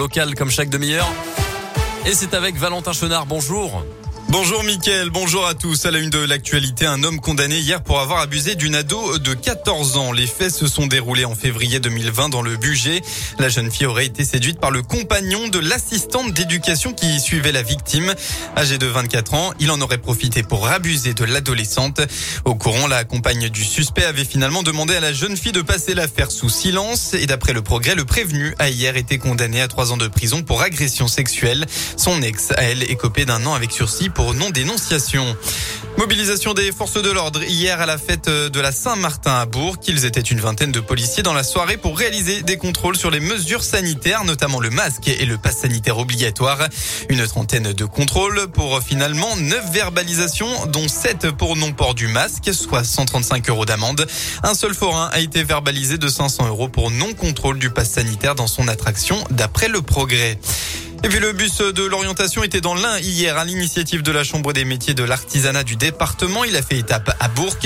locales comme chaque demi-heure. Et c'est avec Valentin Chenard. Bonjour. Bonjour Mickaël, bonjour à tous. À la une de l'actualité, un homme condamné hier pour avoir abusé d'une ado de 14 ans. Les faits se sont déroulés en février 2020 dans le budget. La jeune fille aurait été séduite par le compagnon de l'assistante d'éducation qui suivait la victime. Âgé de 24 ans, il en aurait profité pour abuser de l'adolescente. Au courant, la compagne du suspect avait finalement demandé à la jeune fille de passer l'affaire sous silence. Et d'après le progrès, le prévenu a hier été condamné à trois ans de prison pour agression sexuelle. Son ex, à elle, écopé d'un an avec sursis non-dénonciation. Mobilisation des forces de l'ordre hier à la fête de la Saint-Martin à Bourg. Ils étaient une vingtaine de policiers dans la soirée pour réaliser des contrôles sur les mesures sanitaires, notamment le masque et le pass sanitaire obligatoire. Une trentaine de contrôles pour finalement neuf verbalisations, dont sept pour non-port du masque, soit 135 euros d'amende. Un seul forain a été verbalisé de 500 euros pour non-contrôle du pass sanitaire dans son attraction, d'après le progrès. Et puis le bus de l'orientation était dans l'Ain hier à l'initiative de la Chambre des métiers de l'artisanat du département. Il a fait étape à Bourg.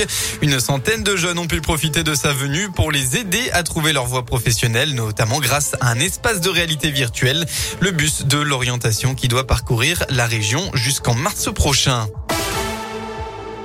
Une centaine de jeunes ont pu profiter de sa venue pour les aider à trouver leur voie professionnelle, notamment grâce à un espace de réalité virtuelle. Le bus de l'orientation qui doit parcourir la région jusqu'en mars prochain.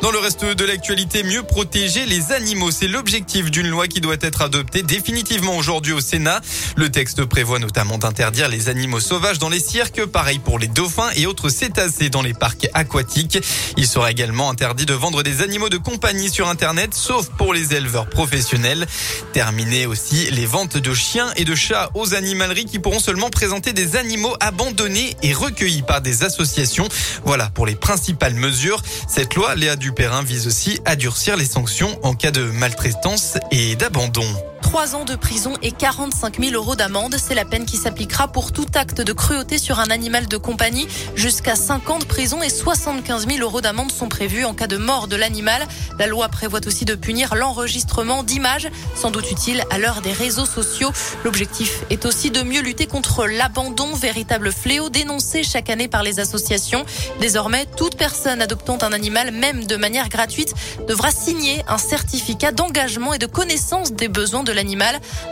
Dans le reste de l'actualité, mieux protéger les animaux, c'est l'objectif d'une loi qui doit être adoptée définitivement aujourd'hui au Sénat. Le texte prévoit notamment d'interdire les animaux sauvages dans les cirques, pareil pour les dauphins et autres cétacés dans les parcs aquatiques. Il sera également interdit de vendre des animaux de compagnie sur Internet, sauf pour les éleveurs professionnels. Terminer aussi les ventes de chiens et de chats aux animaleries qui pourront seulement présenter des animaux abandonnés et recueillis par des associations. Voilà pour les principales mesures. Cette loi, Léa du Perrin vise aussi à durcir les sanctions en cas de maltraitance et d'abandon. 3 ans de prison et 45 000 euros d'amende. C'est la peine qui s'appliquera pour tout acte de cruauté sur un animal de compagnie. Jusqu'à 5 ans de prison et 75 000 euros d'amende sont prévus en cas de mort de l'animal. La loi prévoit aussi de punir l'enregistrement d'images, sans doute utile à l'heure des réseaux sociaux. L'objectif est aussi de mieux lutter contre l'abandon, véritable fléau dénoncé chaque année par les associations. Désormais, toute personne adoptant un animal, même de manière gratuite, devra signer un certificat d'engagement et de connaissance des besoins de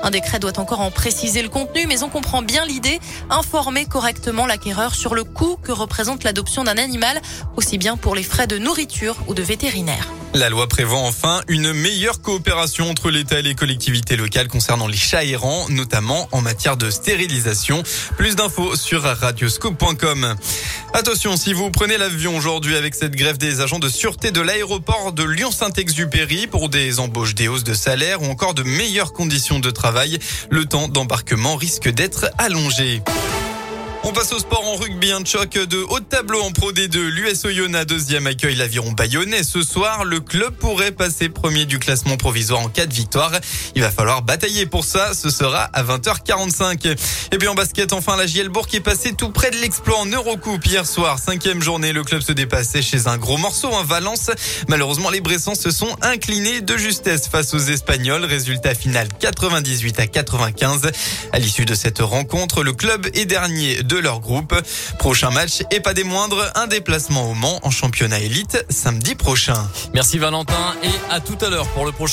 Un décret doit encore en préciser le contenu, mais on comprend bien l'idée. Informer correctement l'acquéreur sur le coût que représente l'adoption d'un animal, aussi bien pour les frais de nourriture ou de vétérinaire. La loi prévoit enfin une meilleure coopération entre l'État et les collectivités locales concernant les chats errants, notamment en matière de stérilisation. Plus d'infos sur radioscope.com. Attention, si vous prenez l'avion aujourd'hui avec cette grève des agents de sûreté de l'aéroport de Lyon-Saint-Exupéry pour des embauches, des hausses de salaire ou encore de meilleures conditions de travail, le temps d'embarquement risque d'être allongé. On passe au sport en rugby, un choc de haut tableau en Pro D2. L'US Oyonnax, deuxième accueil l'aviron bayonnais. Ce soir, le club pourrait passer premier du classement provisoire en cas de victoire. Il va falloir batailler pour ça. Ce sera à 20h45. Et puis en basket, enfin, la Gielbourg qui est passée tout près de l'exploit en Eurocoupe hier soir. Cinquième journée, le club se dépassait chez un gros morceau, un Valence. Malheureusement, les Bressans se sont inclinés de justesse face aux Espagnols. Résultat final 98 à 95. À l'issue de cette rencontre, le club est dernier leur groupe. Prochain match et pas des moindres, un déplacement au Mans en championnat élite samedi prochain. Merci Valentin et à tout à l'heure pour le prochain